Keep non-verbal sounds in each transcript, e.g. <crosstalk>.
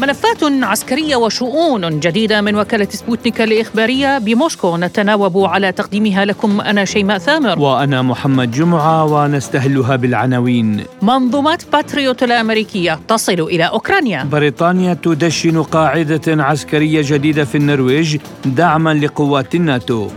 ملفات عسكرية وشؤون جديدة من وكالة سبوتنيك الإخبارية. بموسكو نتناوب على تقديمها لكم أنا شيماء ثامر. وأنا محمد جمعة ونستهلها بالعناوين. منظومات باتريوت الأمريكية تصل إلى أوكرانيا. بريطانيا تدشن قاعدة عسكرية جديدة في النرويج دعما لقوات الناتو.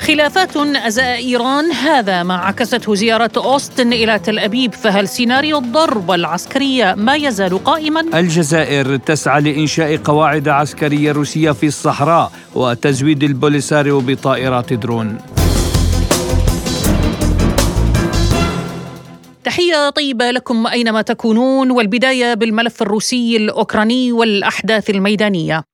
خلافات أزاء إيران هذا ما عكسته زيارة أوستن إلى تل أبيب فهل سيناريو الضربة العسكرية ما يزال قائما؟ الجزائر تسعى لإنشاء قواعد عسكرية روسية في الصحراء وتزويد البوليساريو بطائرات درون تحية طيبة لكم أينما تكونون والبداية بالملف الروسي الأوكراني والأحداث الميدانية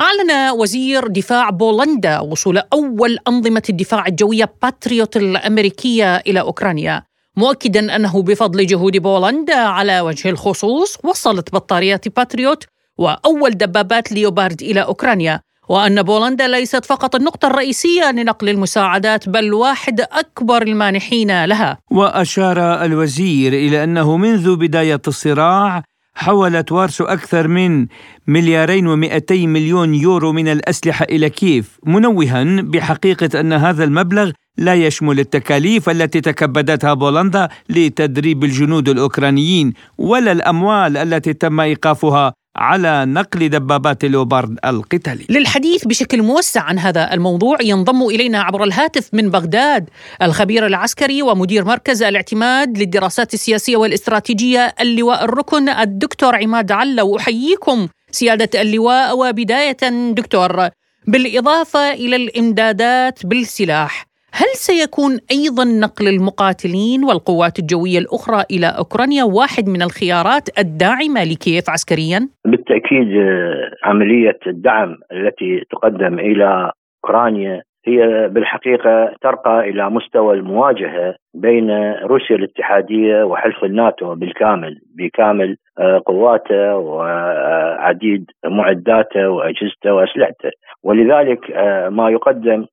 أعلن وزير دفاع بولندا وصول أول أنظمة الدفاع الجوية باتريوت الأمريكية إلى أوكرانيا مؤكدا أنه بفضل جهود بولندا على وجه الخصوص وصلت بطاريات باتريوت وأول دبابات ليوبارد إلى أوكرانيا وأن بولندا ليست فقط النقطة الرئيسية لنقل المساعدات بل واحد أكبر المانحين لها. وأشار الوزير إلى أنه منذ بداية الصراع حولت وارسو أكثر من مليارين ومئتي مليون يورو من الأسلحة إلى كييف منوها بحقيقة أن هذا المبلغ لا يشمل التكاليف التي تكبدتها بولندا لتدريب الجنود الأوكرانيين ولا الأموال التي تم إيقافها. على نقل دبابات لوبارد القتالي. للحديث بشكل موسع عن هذا الموضوع ينضم إلينا عبر الهاتف من بغداد الخبير العسكري ومدير مركز الاعتماد للدراسات السياسية والاستراتيجية اللواء الركن الدكتور عماد علة وأحييكم سيادة اللواء وبداية دكتور بالإضافة إلى الإمدادات بالسلاح. هل سيكون أيضا نقل المقاتلين والقوات الجوية الأخرى إلى أوكرانيا واحد من الخيارات الداعمة لكييف عسكريا؟ بالتأكيد آه، عملية الدعم التي تقدم إلى أوكرانيا هي بالحقيقة ترقى إلى مستوى المواجهة بين روسيا الاتحادية وحلف الناتو بالكامل بكامل آه، قواته وعديد معداته وأجهزته وأسلحته ولذلك آه، ما يقدم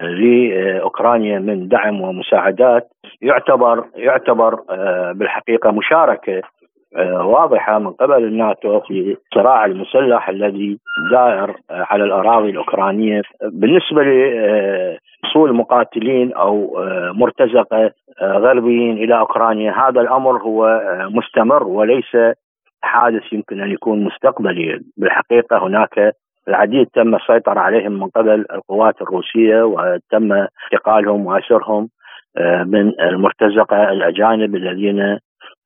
لأوكرانيا من دعم ومساعدات. يعتبر يعتبر آه، بالحقيقة مشاركة آه، واضحة من قبل الناتو في الصراع المسلح الذي دائر آه، على الأراضي الأوكرانية. بالنسبة لوصول مقاتلين أو مرتزقة غربيين إلى أوكرانيا هذا الأمر هو مستمر وليس حادث يمكن أن يكون مستقبلي بالحقيقة هناك العديد تم السيطرة عليهم من قبل القوات الروسية وتم اعتقالهم وأسرهم آه، من المرتزقة الأجانب الذين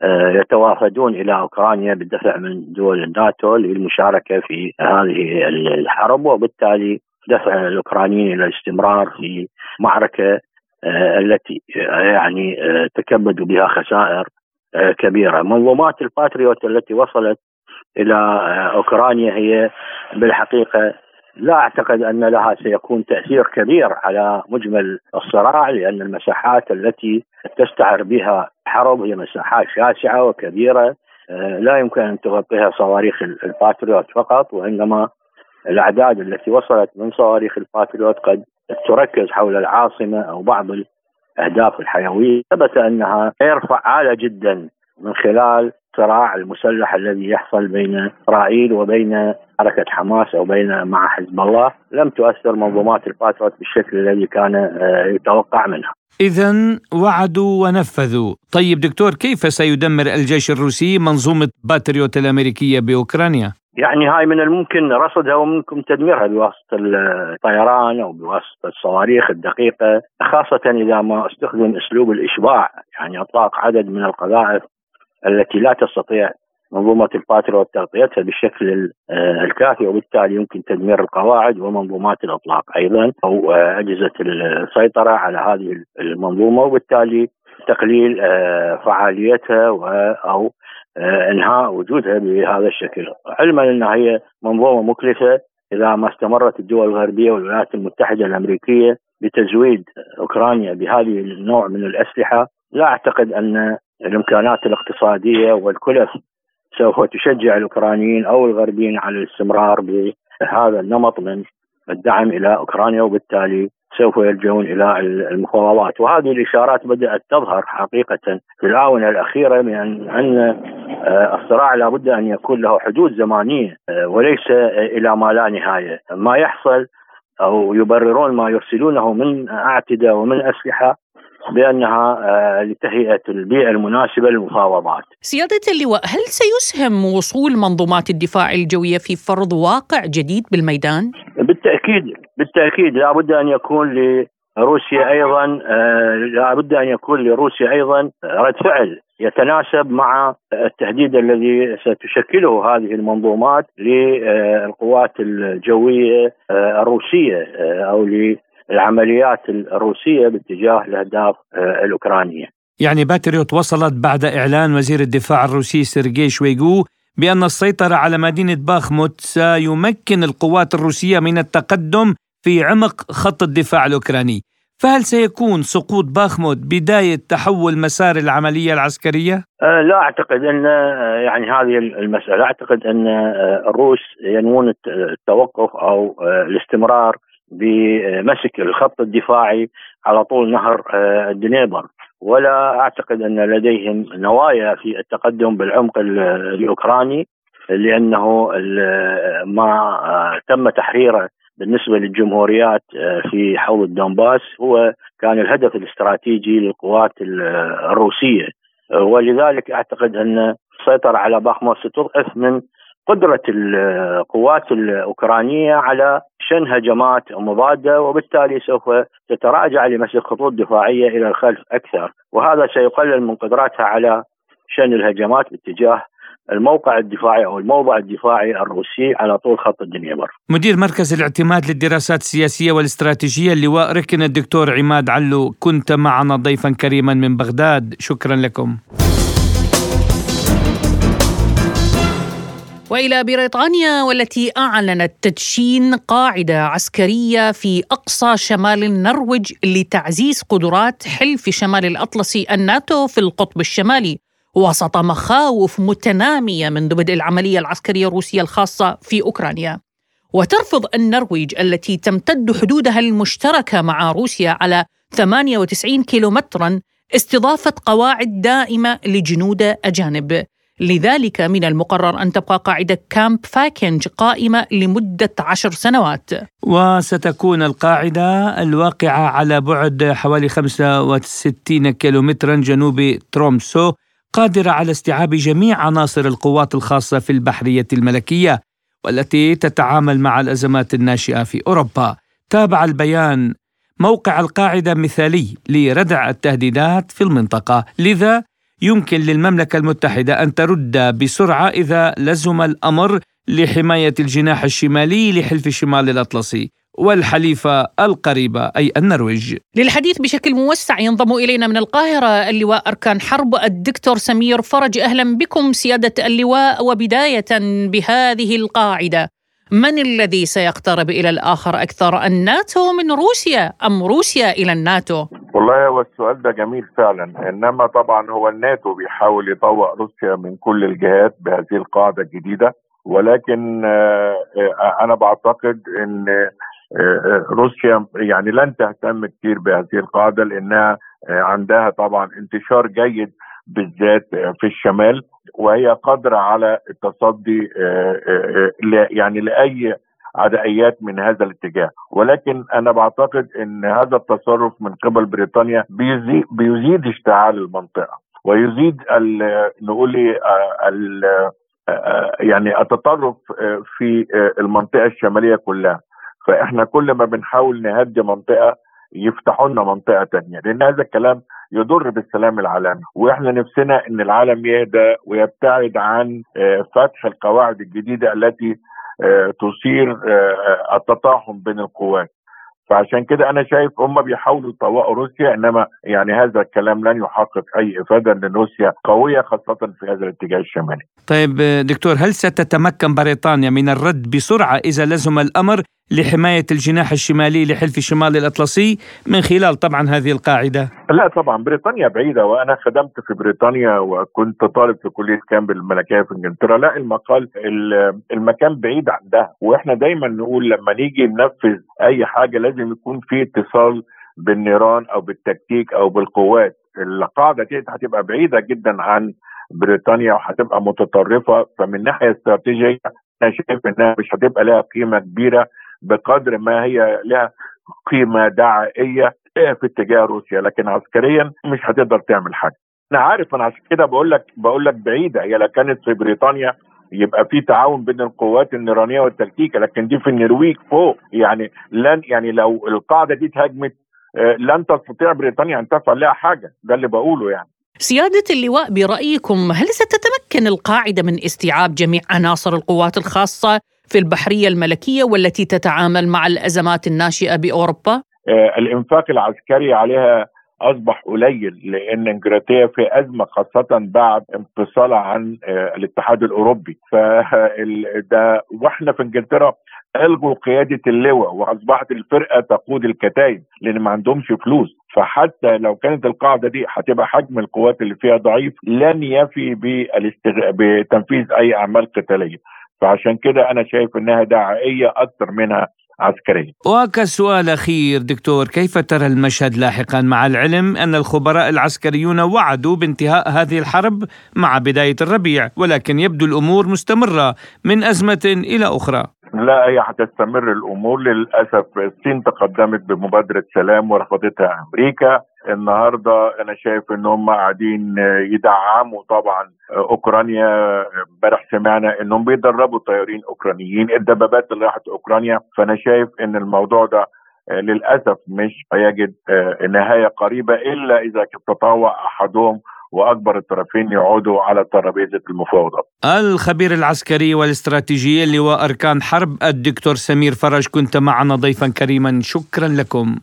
آه، يتوافدون إلى أوكرانيا بالدفع من دول الناتو للمشاركة في هذه الحرب وبالتالي دفع الأوكرانيين إلى الاستمرار في معركة آه، التي يعني تكبدوا بها خسائر كبيرة. منظومات الباتريوت التي وصلت إلى أوكرانيا هي بالحقيقة لا أعتقد أن لها سيكون تأثير كبير على مجمل الصراع لأن المساحات التي تستعر بها حرب هي مساحات شاسعة وكبيرة آه، لا يمكن أن تغطيها صواريخ الباتريوت فقط وإنما الأعداد التي وصلت من صواريخ الباتريوت قد تركز حول العاصمة أو بعض الأهداف الحيوية. ثبت أنها غير فعالة جدا من خلال الصراع المسلح الذي يحصل بين إسرائيل وبين حركة حماس أو بين مع حزب الله لم تؤثر منظومات الباتريوت بالشكل الذي كان آه، يتوقع منها. اذا وعدوا ونفذوا، طيب دكتور كيف سيدمر الجيش الروسي منظومة باتريوت الأمريكية بأوكرانيا؟ يعني هاي من الممكن رصدها وممكن تدميرها بواسطة الطيران أو بواسطة الصواريخ الدقيقة خاصة إذا ما استخدم أسلوب الإشباع يعني أطلاق عدد من القذائف التي لا تستطيع منظومة الباتريوت تغطيتها بالشكل آه، الكافي وبالتالي يمكن تدمير القواعد ومنظومات الإطلاق أيضا أو آه، أجهزة السيطرة على هذه المنظومة وبالتالي تقليل آه، فعاليتها أو إنهاء وجودها بهذا الشكل. علما إنها هي منظومة مكلفة إذا ما استمرت الدول الغربية والولايات المتحدة الأمريكية بتزويد أوكرانيا بهذه النوع من الأسلحة. لا أعتقد أن الإمكانات الاقتصادية والكلف سوف تشجع الأوكرانيين أو الغربيين على الاستمرار بهذا النمط من الدعم إلى أوكرانيا وبالتالي سوف يلجؤون إلى المفاوضات. وهذه الإشارات بدأت تظهر حقيقة في الآونة الأخيرة من ان آه، الصراع لابد أن يكون له حدود زمانية آه، وليس إلى ما لا نهاية، ما يحصل أو يبررون ما يرسلونه من أعتدة ومن أسلحة بأنها آه، لتهيئه البيئة المناسبة للمفاوضات. سيادة اللواء، هل سيسهم وصول منظومات الدفاع الجوية في فرض واقع جديد بالميدان؟ بالتأكيد بالتأكيد لابد أن يكون لروسيا أيضا آه، لابد أن يكون لروسيا أيضا رد فعل يتناسب مع التهديد الذي ستشكله هذه المنظومات للقوات الجوية آه، الروسية أو العمليات الروسية باتجاه الاهداف آه، الأوكرانية. يعني باتريوت وصلت بعد إعلان وزير الدفاع الروسي سيرجي شويغو بأن السيطرة على مدينة باخموت سيمكن القوات الروسية من التقدم في عمق خط الدفاع الأوكراني. فهل سيكون سقوط باخموت بداية تحول مسار العملية العسكرية؟ أه لا أعتقد أن آه، يعني هذه المسألة أعتقد أن آه، الروس ينوون التوقف أو الاستمرار بمسك الخط الدفاعي على طول نهر آه، الدنيبر. ولا أعتقد أن لديهم نوايا في التقدم بالعمق الأوكراني لأنه ما آه، تم تحريره بالنسبة للجمهوريات آه، في حوض الدنباس هو كان الهدف الاستراتيجي للقوات الروسية. ولذلك أعتقد أن السيطره على باخموت ستضعف من قدرة القوات الأوكرانية على شن هجمات مضادة وبالتالي سوف تتراجع لمسك خطوط دفاعية إلى الخلف أكثر وهذا سيقلل من قدراتها على شن الهجمات باتجاه الموقع الدفاعي أو الموضع الدفاعي الروسي على طول خط الدنيبر. مدير مركز الاعتماد للدراسات السياسية والاستراتيجية اللواء ركن الدكتور عماد علو كنت معنا ضيفا كريما من بغداد شكرا لكم. وإلى بريطانيا والتي أعلنت تدشين قاعدة عسكرية في أقصى شمال النرويج لتعزيز قدرات حلف شمال الاطلسي الناتو في القطب الشمالي وسط مخاوف متنامية منذ بدء العملية العسكرية الروسية الخاصة في أوكرانيا. وترفض النرويج التي تمتد حدودها المشتركة مع روسيا على 98 كيلومترا استضافة قواعد دائمة لجنود أجانب لذلك من المقرر أن تبقى قاعدة كامب فايكنج قائمة لمدة عشر سنوات. وستكون القاعدة الواقعة على بعد حوالي 65 كيلومترا جنوب ترومسو قادرة على استيعاب جميع عناصر القوات الخاصة في البحرية الملكية والتي تتعامل مع الأزمات الناشئة في أوروبا. تابع البيان موقع القاعدة مثالي لردع التهديدات في المنطقة. لذا يمكن للمملكة المتحدة أن ترد بسرعة إذا لزم الأمر لحماية الجناح الشمالي لحلف شمال الأطلسي والحليفة القريبة أي النرويج. للحديث بشكل موسع ينضم إلينا من القاهرة اللواء أركان حرب الدكتور سمير فرج. أهلا بكم سيادة اللواء وبداية بهذه القاعدة. من الذي سيقترب إلى الآخر أكثر الناتو من روسيا أم روسيا إلى الناتو؟ والله هو السؤال ده جميل فعلا. إنما طبعا هو الناتو بيحاول يطوق روسيا من كل الجهات بهذه القاعدة الجديدة. ولكن آه، آه، أنا بعتقد إن آه، روسيا يعني لن تهتم كثير بهذه القاعدة لأنها عندها طبعا انتشار جيد بالذات في الشمال وهي قادرة على التصدي يعني لأي عدائيات من هذا الاتجاه. ولكن أنا بعتقد إن هذا التصرف من قبل بريطانيا بيزيد, بيزيد اشتعال المنطقة. ويزيد نقول يعني التطرف في المنطقة الشمالية كلها. فإحنا كل ما بنحاول نهدي منطقة يفتحوا لنا منطقة ثانية لأن هذا الكلام يضر بالسلام العالمي. وإحنا نفسنا إن العالم يهدى ويبتعد عن آه، فتح القواعد الجديدة التي آه، تثير آه، التطاحن بين القوات فعشان كده أنا شايف هم بيحاولوا يطوقوا روسيا إنما يعني هذا الكلام لن يحقق أي إفادة لأن روسيا قوية خاصة في هذا الاتجاه الشمالي. طيب دكتور هل ستتمكن بريطانيا من الرد بسرعة إذا لزم الأمر لحماية الجناح الشمالي لحلف شمال الأطلسي من خلال طبعا هذه القاعدة. لا طبعا بريطانيا بعيدة وأنا خدمت في بريطانيا وكنت طالب في كلية كامبل الملكية في إنجلترا. لا المقال المكان بعيد عن ده وإحنا دايما نقول لما نيجي ننفذ أي حاجة لازم يكون في اتصال بالنيران أو بالتكتيك أو بالقوات. القاعدة دي هتبقى بعيدة جدا عن بريطانيا وهتبقى متطرفة. فمن ناحية استراتيجية أنا شايف إنها مش هتبقى لها قيمة كبيرة. بقدر ما هي لها قيمة دعائيه في اتجاه روسيا لكن عسكريا مش هتقدر تعمل حاجة. أنا عارف أنا عشان كده بقول لك بقول لك بعيدة. هي لو كانت في بريطانيا يبقى في تعاون بين القوات النيرانية والتكتيكيه لكن دي في النرويج فوق. يعني لن يعني لو القاعدة دي اتهاجمت آه، لن تستطيع بريطانيا أن تفعل لها حاجة. ده اللي بقوله يعني. سيادة اللواء برأيكم هل ستتمكن القاعدة من استيعاب جميع عناصر القوات الخاصة في البحرية الملكية والتي تتعامل مع الأزمات الناشئة بأوروبا؟ آه الإنفاق العسكري عليها أصبح قليل لأن إنجلترا في أزمة خاصة بعد انفصالها عن آه الاتحاد الأوروبي. فده <laughs> وإحنا في إنجلترا ألغوا قيادة اللواء وأصبحت الفرقة تقود الكتائب لأن ما عندهمش فلوس. فحتى لو كانت القاعدة دي هتبقى حجم القوات اللي فيها ضعيف لن يفي بالاستغ... بتنفيذ أي أعمال قتالية. فعشان كده أنا شايف إنها دعائيه أكثر منها عسكريه. وكسؤال أخير دكتور كيف ترى المشهد لاحقا مع العلم أن الخبراء العسكريون وعدوا بانتهاء هذه الحرب مع بداية الربيع ولكن يبدو الأمور مستمرة من أزمة إلى أخرى. لا هي هتستمر الأمور للأسف الصين تقدمت بمبادرة سلام ورفضتها أمريكا النهارده أنا شايف إن هم قاعدين يدعموا طبعا أوكرانيا امبارح سمعنا إنهم بيدربوا طيارين أوكرانيين الدبابات اللي راحت أوكرانيا فأنا شايف إن الموضوع ده للأسف مش هيجد نهاية قريبة إلا إذا تطوع أحدهم وأكبر الطرفين يقعدوا على ترابيزه المفاوضات. الخبير العسكري والاستراتيجي لواء أركان حرب الدكتور سمير فرج كنت معنا ضيفا كريما شكرا لكم.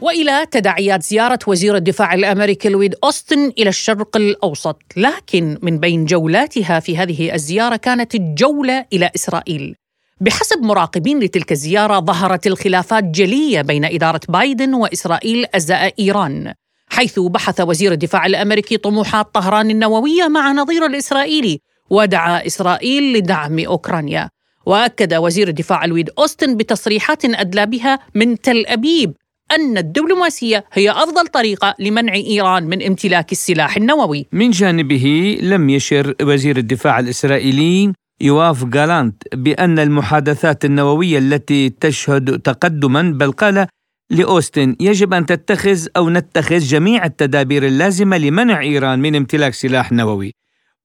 وإلى تداعيات زيارة وزير الدفاع الأمريكي لويد أوستن إلى الشرق الأوسط، لكن من بين جولاتها في هذه الزيارة كانت الجولة إلى إسرائيل. بحسب مراقبين لتلك الزيارة ظهرت الخلافات جلية بين إدارة بايدن وإسرائيل أزاء إيران، حيث بحث وزير الدفاع الأمريكي طموحات طهران النووية مع نظير الإسرائيلي، ودعا إسرائيل لدعم أوكرانيا. وأكد وزير الدفاع لويد أوستن بتصريحات أدلى بها من تل أبيب أن الدبلوماسية هي أفضل طريقة لمنع إيران من امتلاك السلاح النووي. من جانبه لم يشر وزير الدفاع الإسرائيلي يواف جالانت بأن المحادثات النووية التي تشهد تقدما بل قال لأوستن يجب أن تتخذ أو نتخذ جميع التدابير اللازمة لمنع إيران من امتلاك سلاح نووي.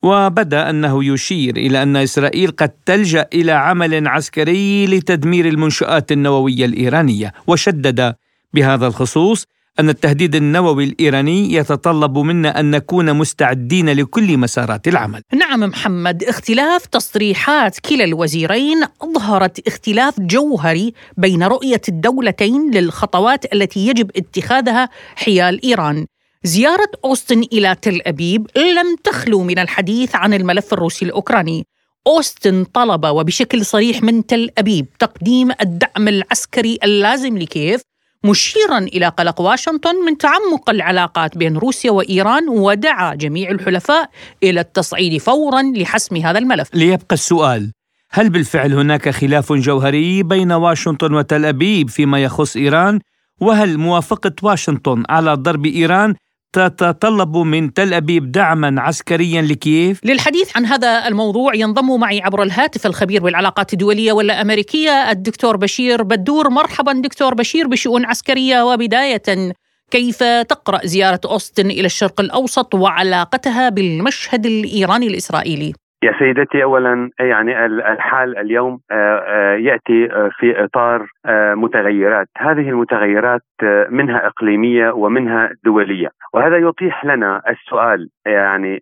وبدأ أنه يشير إلى أن إسرائيل قد تلجأ إلى عمل عسكري لتدمير المنشآت النووية الإيرانية وشدد بهذا الخصوص أن التهديد النووي الإيراني يتطلب منا أن نكون مستعدين لكل مسارات العمل. نعم محمد، اختلاف تصريحات كلا الوزيرين أظهرت اختلاف جوهري بين رؤية الدولتين للخطوات التي يجب اتخاذها حيال إيران. زيارة أوستن إلى تل أبيب لم تخلو من الحديث عن الملف الروسي الأوكراني. أوستن طلب وبشكل صريح من تل أبيب تقديم الدعم العسكري اللازم لكييف مشيرا إلى قلق واشنطن من تعمق العلاقات بين روسيا وإيران ودعا جميع الحلفاء إلى التصعيد فورا لحسم هذا الملف. ليبقى السؤال هل بالفعل هناك خلاف جوهري بين واشنطن وتل أبيب فيما يخص إيران؟ وهل موافقة واشنطن على ضرب إيران تتطلب من تل أبيب دعما عسكريا لكييف؟ للحديث عن هذا الموضوع ينضم معي عبر الهاتف الخبير بالعلاقات الدولية والأمريكية الدكتور بشير بدور مرحبا دكتور بشير بشؤون عسكرية وبداية كيف تقرأ زيارة أوستن إلى الشرق الأوسط وعلاقتها بالمشهد الإيراني الإسرائيلي؟ يا سيدتي اولا يعني الحال اليوم آه، آه، يأتي آه، في إطار متغيرات، هذه المتغيرات منها إقليمية ومنها دولية، وهذا يتيح لنا السؤال يعني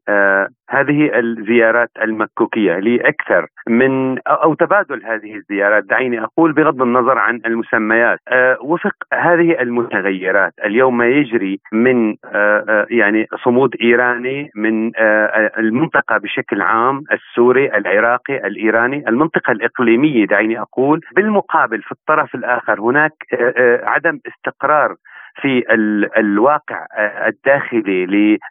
هذه الزيارات المكوكية لاكثر من أو تبادل هذه الزيارات. دعيني أقول بغض النظر عن المسميات. وفق هذه المتغيرات اليوم ما يجري من يعني صمود إيراني من المنطقة بشكل عام السوري العراقي الإيراني المنطقة الإقليمية دعيني أقول بالمقابل في الطرف الآخر هناك عدم استقرار في الواقع آه، الداخلي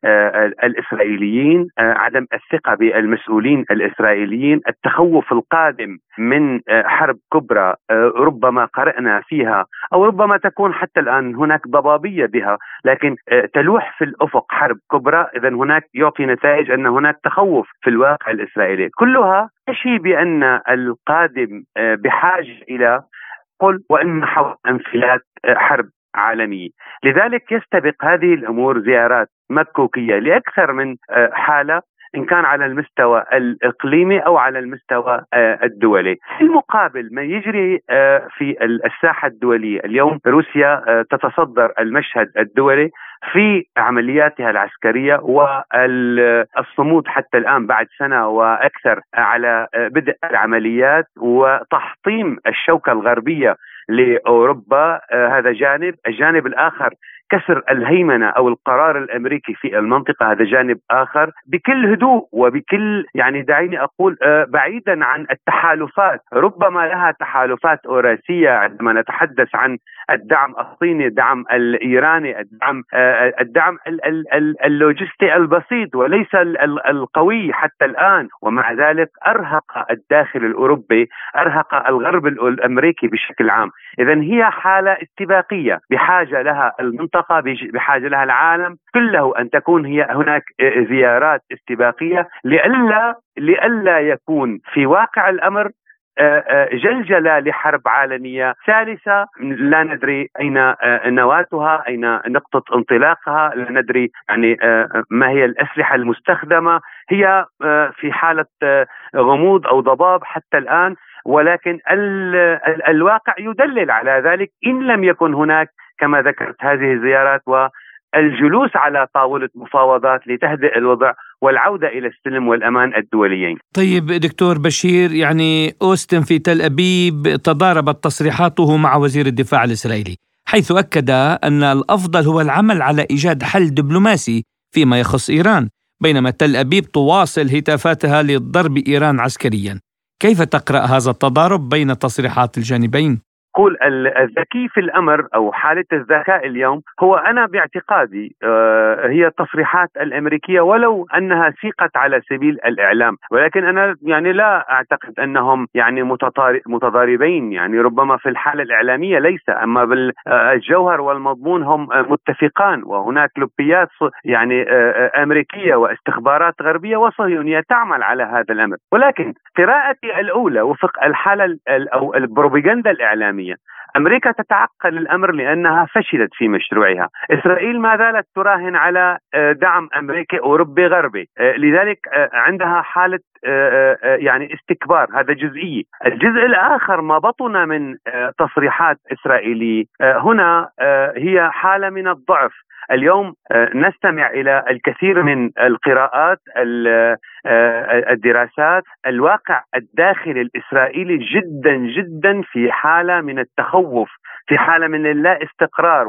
للاسرائيليين آه، عدم الثقة بالمسؤولين الإسرائيليين التخوف القادم من آه، حرب كبرى ربما قرأنا فيها أو ربما تكون حتى الآن هناك ضبابية بها لكن تلوح في الأفق حرب كبرى اذا هناك يعطي نتائج أن هناك تخوف في الواقع الإسرائيلي. كلها تشي بأن القادم بحاجة إلى قل وأن حول انفلات حرب عالمي. لذلك يستبق هذه الأمور زيارات مكوكية لأكثر من آه، حالة إن كان على المستوى الإقليمي أو على المستوى آه، الدولي. في المقابل ما يجري آه، في الساحة الدولية اليوم روسيا تتصدر المشهد الدولي في عملياتها العسكرية والصمود حتى الآن بعد سنة وأكثر على بدء العمليات وتحطيم الشوكة الغربية لأوروبا آه هذا جانب، الجانب الآخر كسر الهيمنة أو القرار الأمريكي في المنطقة هذا جانب آخر. بكل هدوء وبكل يعني دعيني أقول آه بعيدا عن التحالفات، ربما لها تحالفات أوراسية عندما نتحدث عن الدعم الصيني، الدعم الإيراني، الدعم آه الدعم اللوجستي البسيط وليس القوي حتى الآن، ومع ذلك أرهق الداخل الأوروبي، أرهق الغرب الأمريكي بشكل عام، اذا هي حالة استباقيه بحاجة لها المنطقة بحاجة لها العالم كله أن تكون هي هناك زيارات استباقيه لئلا لئلا يكون في واقع الأمر جلجلة لحرب عالمية ثالثة. لا ندري أين نواتها أين نقطة انطلاقها. لا ندري يعني ما هي الأسلحة المستخدمة. هي في حالة غموض أو ضباب حتى الآن. ولكن ال ال الواقع يدلل على ذلك إن لم يكن هناك كما ذكرت هذه الزيارات والجلوس على طاولة مفاوضات لتهدئ الوضع والعودة إلى السلم والأمان الدوليين. طيب دكتور بشير يعني أوستن في تل أبيب تضاربت تصريحاته مع وزير الدفاع الإسرائيلي حيث أكد أن الأفضل هو العمل على إيجاد حل دبلوماسي فيما يخص إيران بينما تل أبيب تواصل هتافاتها لضرب إيران عسكريا كيف تقرأ هذا التضارب بين تصريحات الجانبين؟ قول الذكي في الأمر أو حالة الذكاء اليوم هو أنا باعتقادي آه، هي التصريحات الأمريكية ولو أنها سيقت على سبيل الإعلام ولكن أنا يعني لا أعتقد أنهم يعني متضاربين يعني ربما في الحالة الإعلامية ليس أما بالجوهر والمضمون هم متفقان وهناك لبيات يعني آه، أمريكية واستخبارات غربية وصهيونية تعمل على هذا الأمر. ولكن قراءتي الأولى وفق الحالة أو البروباغندا الإعلامية الإسلامية أمريكا تتعقل الأمر لأنها فشلت في مشروعها. إسرائيل ما زالت تراهن على آه، دعم أمريكي أوروبي غربي. آه، لذلك آه، عندها حالة يعني استكبار. هذا جزئي. الجزء الآخر ما بطن من تصريحات إسرائيلية. هنا هي حالة من الضعف. اليوم نستمع إلى الكثير من القراءات الدراسات الواقع الداخلي الإسرائيلي جدا جدا في حالة من التخوف في حالة من اللا استقرار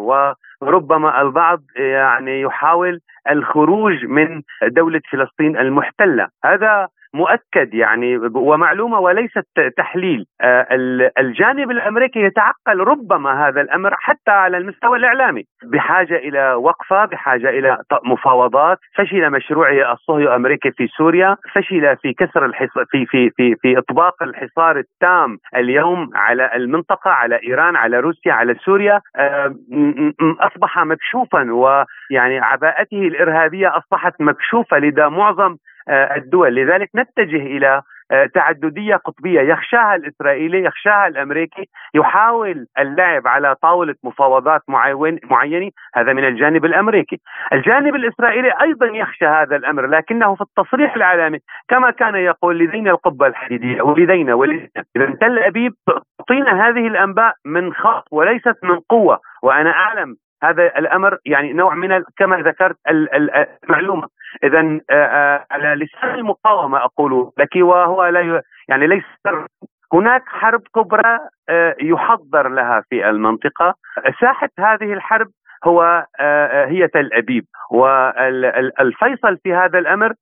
وربما البعض يعني يحاول الخروج من دولة فلسطين المحتلة. هذا مؤكد يعني ومعلومة وليست تحليل. آه، الجانب الأمريكي يتعقل ربما هذا الأمر حتى على المستوى الإعلامي. بحاجة إلى وقفة بحاجة إلى مفاوضات. فشل مشروع الصهيو امريكي في سوريا. فشل في كسر الحصار في في في في إطباق الحصار التام اليوم على المنطقة على إيران على روسيا على سوريا. آه، أصبح مكشوفا ويعني عباءته الإرهابية أصبحت مكشوفة لدى معظم الدول. لذلك نتجه إلى آه، تعددية قطبية يخشاها الإسرائيلي يخشاها الأمريكي يحاول اللعب على طاولة مفاوضات معينة. هذا من الجانب الأمريكي. الجانب الإسرائيلي أيضا يخشى هذا الأمر لكنه في التصريح العالمي كما كان يقول لدينا القبة الحديدية ولدينا ولدينا. إذا تل أبيب تعطينا هذه الأنباء من خط وليست من قوة وأنا أعلم هذا الأمر يعني نوع من كما ذكرت المعلومة. اذا على لسان المقاومة أقول لك وهو لا يعني ليس هناك حرب كبرى يحضر لها في المنطقة. ساحة هذه الحرب هو هي تل أبيب. والفيصل في هذا الأمر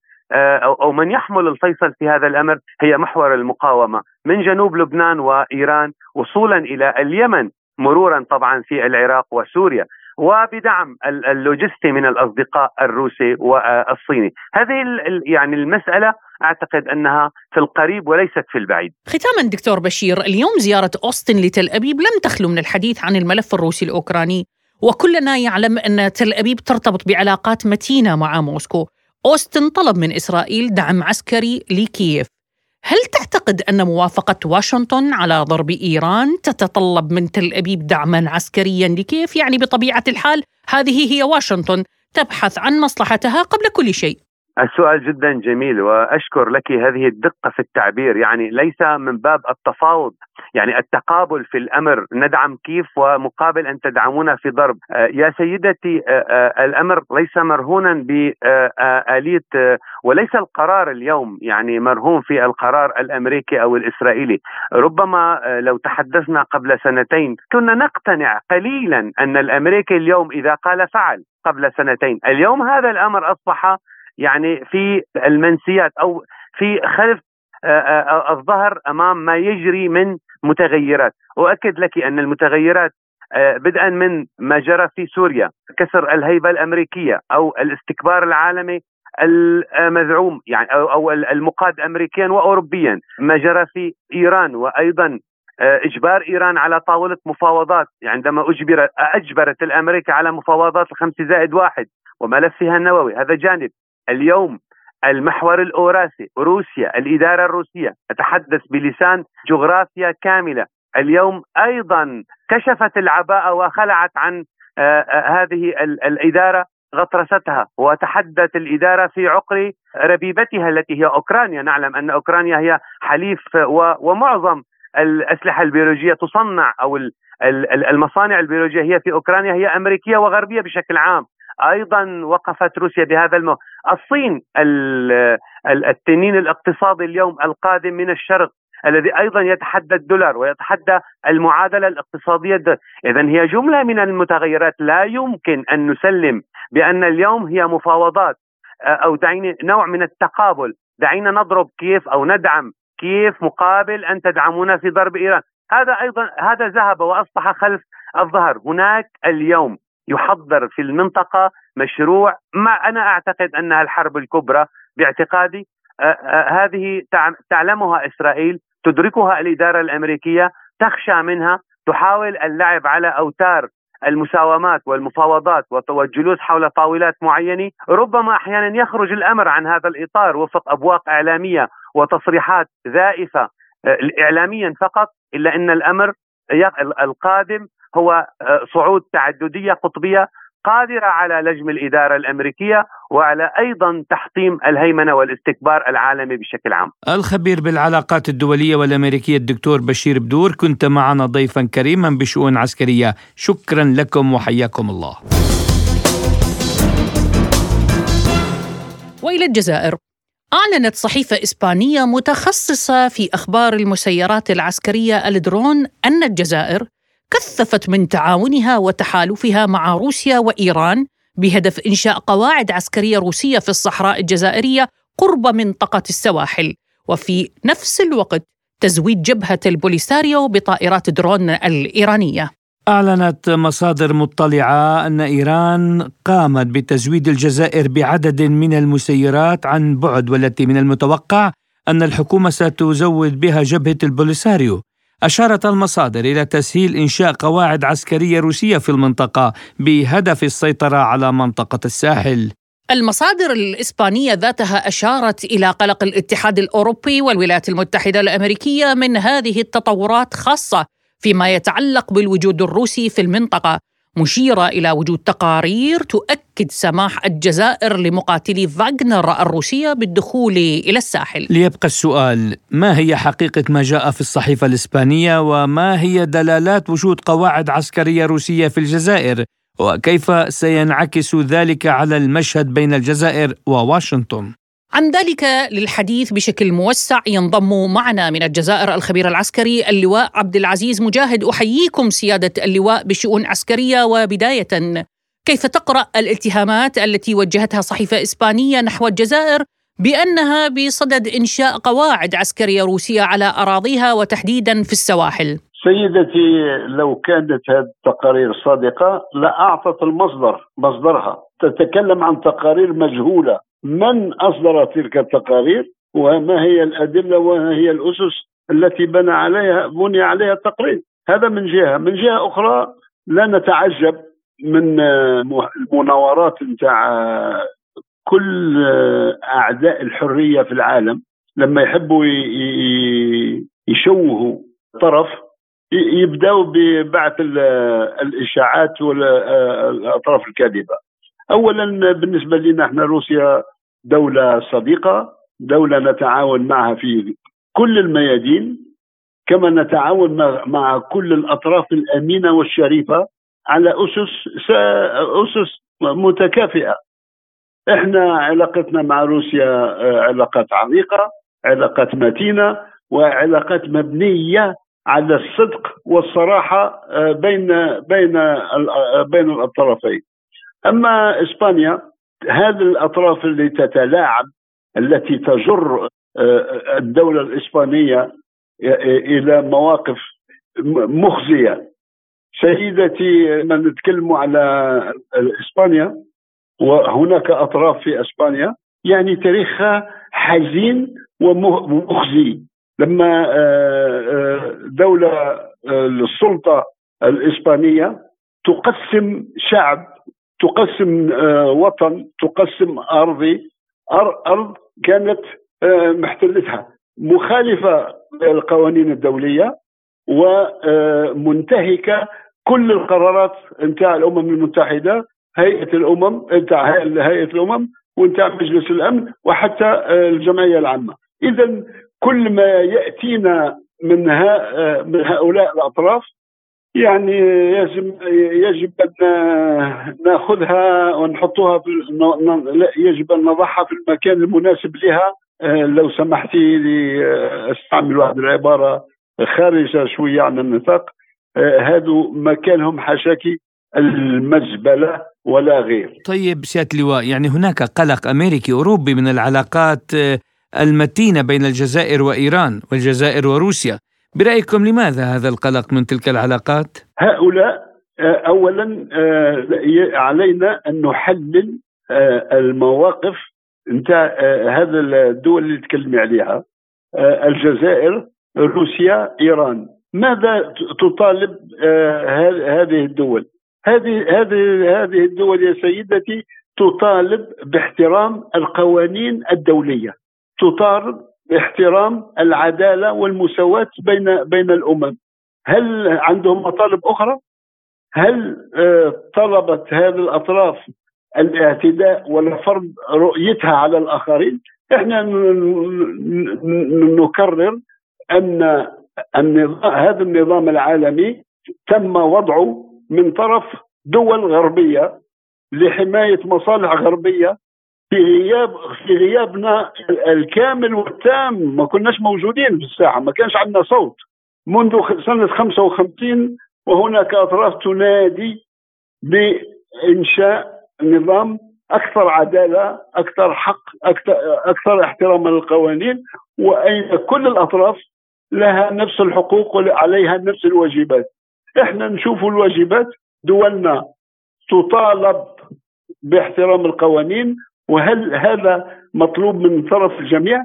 أو من يحمل الفيصل في هذا الأمر هي محور المقاومة. من جنوب لبنان وإيران وصولا إلى اليمن مرورا طبعا في العراق وسوريا. وبدعم اللوجستي من الأصدقاء الروسي والصيني، هذه يعني المسألة أعتقد أنها في القريب وليست في البعيد. ختاما دكتور بشير، اليوم زيارة أوستن لتل أبيب لم تخلو من الحديث عن الملف الروسي الأوكراني، وكلنا يعلم أن تل أبيب ترتبط بعلاقات متينة مع موسكو. أوستن طلب من إسرائيل دعم عسكري لكييف. هل تعتقد أن موافقة واشنطن على ضرب إيران تتطلب من تل أبيب دعما عسكريا لكيف؟ يعني بطبيعة الحال هذه هي واشنطن تبحث عن مصلحتها قبل كل شيء. السؤال جدا جميل وأشكر لك هذه الدقة في التعبير. يعني ليس من باب التفاوض يعني التقابل في الأمر. ندعم كيف ومقابل أن تدعمونا في ضرب. آه، يا سيدتي آه، آه، الأمر ليس مرهونا باليه وليس القرار اليوم يعني مرهون في القرار الأمريكي أو الإسرائيلي. ربما لو تحدثنا قبل سنتين كنا نقتنع قليلا أن الأمريكي اليوم إذا قال فعل قبل سنتين. اليوم هذا الأمر أصبح يعني في المنسيات أو في خلف آه، آه، آه، الظهر أمام ما يجري من متغيرات، أؤكد لك أن المتغيرات بدءا من ما جرى في سوريا كسر الهيبة الأمريكية أو الاستكبار العالمي المزعوم يعني أو المقاد امريكيا واوروبيا، ما جرى في إيران وأيضا إجبار إيران على طاولة مفاوضات عندما أجبر أجبرت الأمريكا على مفاوضات الخمس زائد واحد وملفها النووي. هذا جانب. اليوم المحور الأوراسي روسيا الإدارة الروسية أتحدث بلسان جغرافيا كاملة. اليوم أيضا كشفت العباءة وخلعت عن آه، آه، هذه الإدارة غطرستها. وتحدت الإدارة في عقر ربيبتها التي هي أوكرانيا، نعلم أن أوكرانيا هي حليف ومعظم الأسلحة البيولوجية تصنع أو المصانع البيولوجية هي في أوكرانيا هي أمريكية وغربية بشكل عام، أيضا وقفت روسيا بهذا المو... الصين التنين الاقتصادي اليوم القادم من الشرق الذي أيضا يتحدى الدولار ويتحدى المعادلة الاقتصادية اذا هي جملة من المتغيرات. لا يمكن أن نسلم بأن اليوم هي مفاوضات أو دعيني نوع من التقابل. دعينا نضرب كيف أو ندعم كيف مقابل أن تدعمونا في ضرب إيران. هذا أيضا هذا ذهب وأصبح خلف الظهر. هناك اليوم يحضر في المنطقة مشروع ما أنا أعتقد أنها الحرب الكبرى باعتقادي. هذه تعلمها إسرائيل تدركها الإدارة الأمريكية تخشى منها تحاول اللعب على أوتار المساومات والمفاوضات والجلوس حول طاولات معينة. ربما أحيانا يخرج الأمر عن هذا الإطار وفق أبواق إعلامية وتصريحات زائفه اعلاميا فقط إلا إن الأمر القادم هو آه، صعود تعددية قطبية قادرة على لجم الإدارة الأمريكية وعلى أيضا تحطيم الهيمنة والاستكبار العالمي بشكل عام. الخبير بالعلاقات الدولية والأمريكية الدكتور بشير بدور كنت معنا ضيفا كريما بشؤون عسكرية، شكرا لكم وحياكم الله. وإلى الجزائر أعلنت صحيفة إسبانية متخصصة في أخبار المسيرات العسكرية الدرون أن الجزائر كثفت من تعاونها وتحالفها مع روسيا وإيران بهدف إنشاء قواعد عسكرية روسية في الصحراء الجزائرية قرب منطقة السواحل وفي نفس الوقت تزويد جبهة البوليساريو بطائرات درون الإيرانية. أعلنت مصادر مطلعة أن إيران قامت بتزويد الجزائر بعدد من المسيرات عن بعد والتي من المتوقع أن الحكومة ستزود بها جبهة البوليساريو. أشارت المصادر إلى تسهيل إنشاء قواعد عسكرية روسية في المنطقة بهدف السيطرة على منطقة الساحل. المصادر الإسبانية ذاتها أشارت إلى قلق الاتحاد الأوروبي والولايات المتحدة الأمريكية من هذه التطورات خاصة فيما يتعلق بالوجود الروسي في المنطقة مشيرة إلى وجود تقارير تؤكد سماح الجزائر لمقاتلي فاغنر الروسية بالدخول إلى الساحل. ليبقى السؤال ما هي حقيقة ما جاء في الصحيفة الإسبانية وما هي دلالات وجود قواعد عسكرية روسية في الجزائر؟ وكيف سينعكس ذلك على المشهد بين الجزائر وواشنطن؟ عن ذلك للحديث بشكل موسع ينضم معنا من الجزائر الخبير العسكري اللواء عبد العزيز مجاهد. أحييكم سيادة اللواء بشؤون عسكرية. وبداية كيف تقرأ الاتهامات التي وجهتها صحيفة إسبانية نحو الجزائر بأنها بصدد إنشاء قواعد عسكرية روسية على أراضيها وتحديدا في السواحل. سيدتي لو كانت هذه التقارير صادقة لأعطت المصدر مصدرها. تتكلم عن تقارير مجهولة. من أصدر تلك التقارير؟ وما هي الأدلة وما هي الأسس التي بنى عليها بني عليها التقرير؟ هذا من جهة. من جهة أخرى لا نتعجب من المناورات نتاع كل أعداء الحرية في العالم لما يحبوا يشوهوا طرف يبدأوا ببعث الإشاعات والاطراف الكاذبة. اولا بالنسبة لنا إحنا روسيا دولة صديقة، دولة نتعاون معها في كل الميادين كما نتعاون مع كل الأطراف الأمينة والشريفة على أسس أسس متكافئة. إحنا علاقتنا مع روسيا آه، علاقات عميقة، علاقات متينة وعلاقات مبنية على الصدق والصراحة آه، بين بين آه، بين الطرفين. أما إسبانيا هذه الأطراف اللي تتلاعب التي تجر آه، الدولة الإسبانية إلى مواقف مخزية. سيدتي لما نتكلم على إسبانيا وهناك أطراف في إسبانيا يعني تاريخها حزين ومخزي. لما آه، آه، دولة آه، السلطة الإسبانية تقسم شعب تقسم وطن تقسم أرضي. أرض كانت محتلتها. مخالفة للقوانين الدولية ومنتهكة كل القرارات نتاع الأمم المتحدة هيئة الأمم نتاع هيئة الأمم ونتاع مجلس الأمن وحتى الجمعية العامة. إذا كل ما يأتينا من من هؤلاء الأطراف يعني يجب يجب أن نأخذها ونحطها في يجب أن نضعها في المكان المناسب لها. لو سمحتي لي أستعمل واحد العبارة خارجة شوية عن النطاق. هذو مكانهم حشاكي المزبلة ولا غير. طيب سيادة اللواء يعني هناك قلق أمريكي أوروبي من العلاقات المتينة بين الجزائر وإيران والجزائر وروسيا. برأيكم لماذا هذا القلق من تلك العلاقات؟ هؤلاء آه، أولا آه، علينا أن نحلل آه، المواقف انت هذا الدول اللي تكلمي عليها. الجزائر روسيا إيران. ماذا تطالب هذه الدول؟ هذه هذه هذه الدول يا سيدتي تطالب باحترام القوانين الدولية. تطالب باحترام العدالة والمساواة بين بين الأمم. هل عندهم مطالب أخرى؟ هل آه، طلبت هذه الأطراف الاعتداء ولا فرض رؤيتها على الآخرين؟ إحنا نكرر أن هذا النظام العالمي تم وضعه من طرف دول غربية لحماية مصالح غربية في غياب في غيابنا الكامل والتام. ما كناش موجودين في الساحة ما كانش عندنا صوت. منذ سنة 55 وهناك أطراف تنادي بإنشاء نظام أكثر عدالة أكثر حق أكثر, أكثر احتراما للقوانين. وأين كل الأطراف؟ لها نفس الحقوق وعليها نفس الواجبات. إحنا نشوف الواجبات دولنا تطالب باحترام القوانين وهل هذا مطلوب من طرف الجميع؟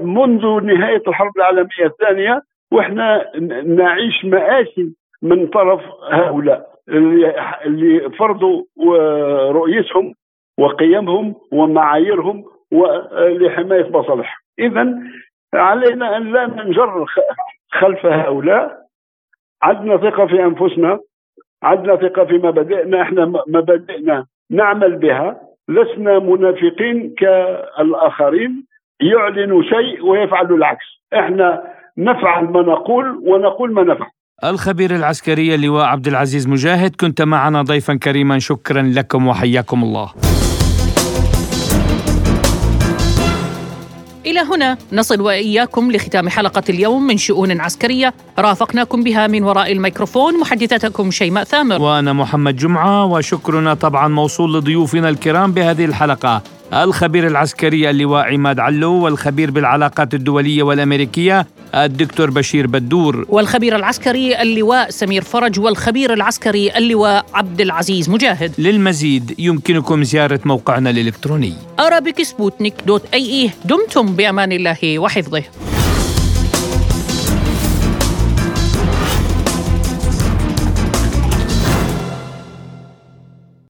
منذ نهاية الحرب العالمية الثانية وإحنا نعيش مآسي من طرف هؤلاء اللي فرضوا رؤيتهم وقيمهم ومعاييرهم لحماية مصالحهم إذا علينا أن لا ننجر خلف هؤلاء. عندنا ثقة في أنفسنا عندنا ثقة في مبادئنا إحنا مبادئنا نعمل بها. لسنا منافقين كالآخرين يعلن شيء ويفعل العكس. إحنا نفعل ما نقول ونقول ما نفعل. الخبير العسكري اللواء عبد العزيز مجاهد كنت معنا ضيفا كريما شكرا لكم وحياكم الله. إلى هنا نصل وإياكم لختام حلقة اليوم من شؤون عسكرية. رافقناكم بها من وراء الميكروفون محدثتكم شيماء ثامر. وأنا محمد جمعة وشكرنا طبعا موصول لضيوفنا الكرام بهذه الحلقة. الخبير العسكري اللواء عماد علو والخبير بالعلاقات الدولية والأمريكية الدكتور بشير بدور. والخبير العسكري اللواء سمير فرج والخبير العسكري اللواء عبد العزيز مجاهد. للمزيد يمكنكم زيارة موقعنا الإلكتروني. Arabic سبوتنيك dot ae دمتم بأمان الله وحفظه.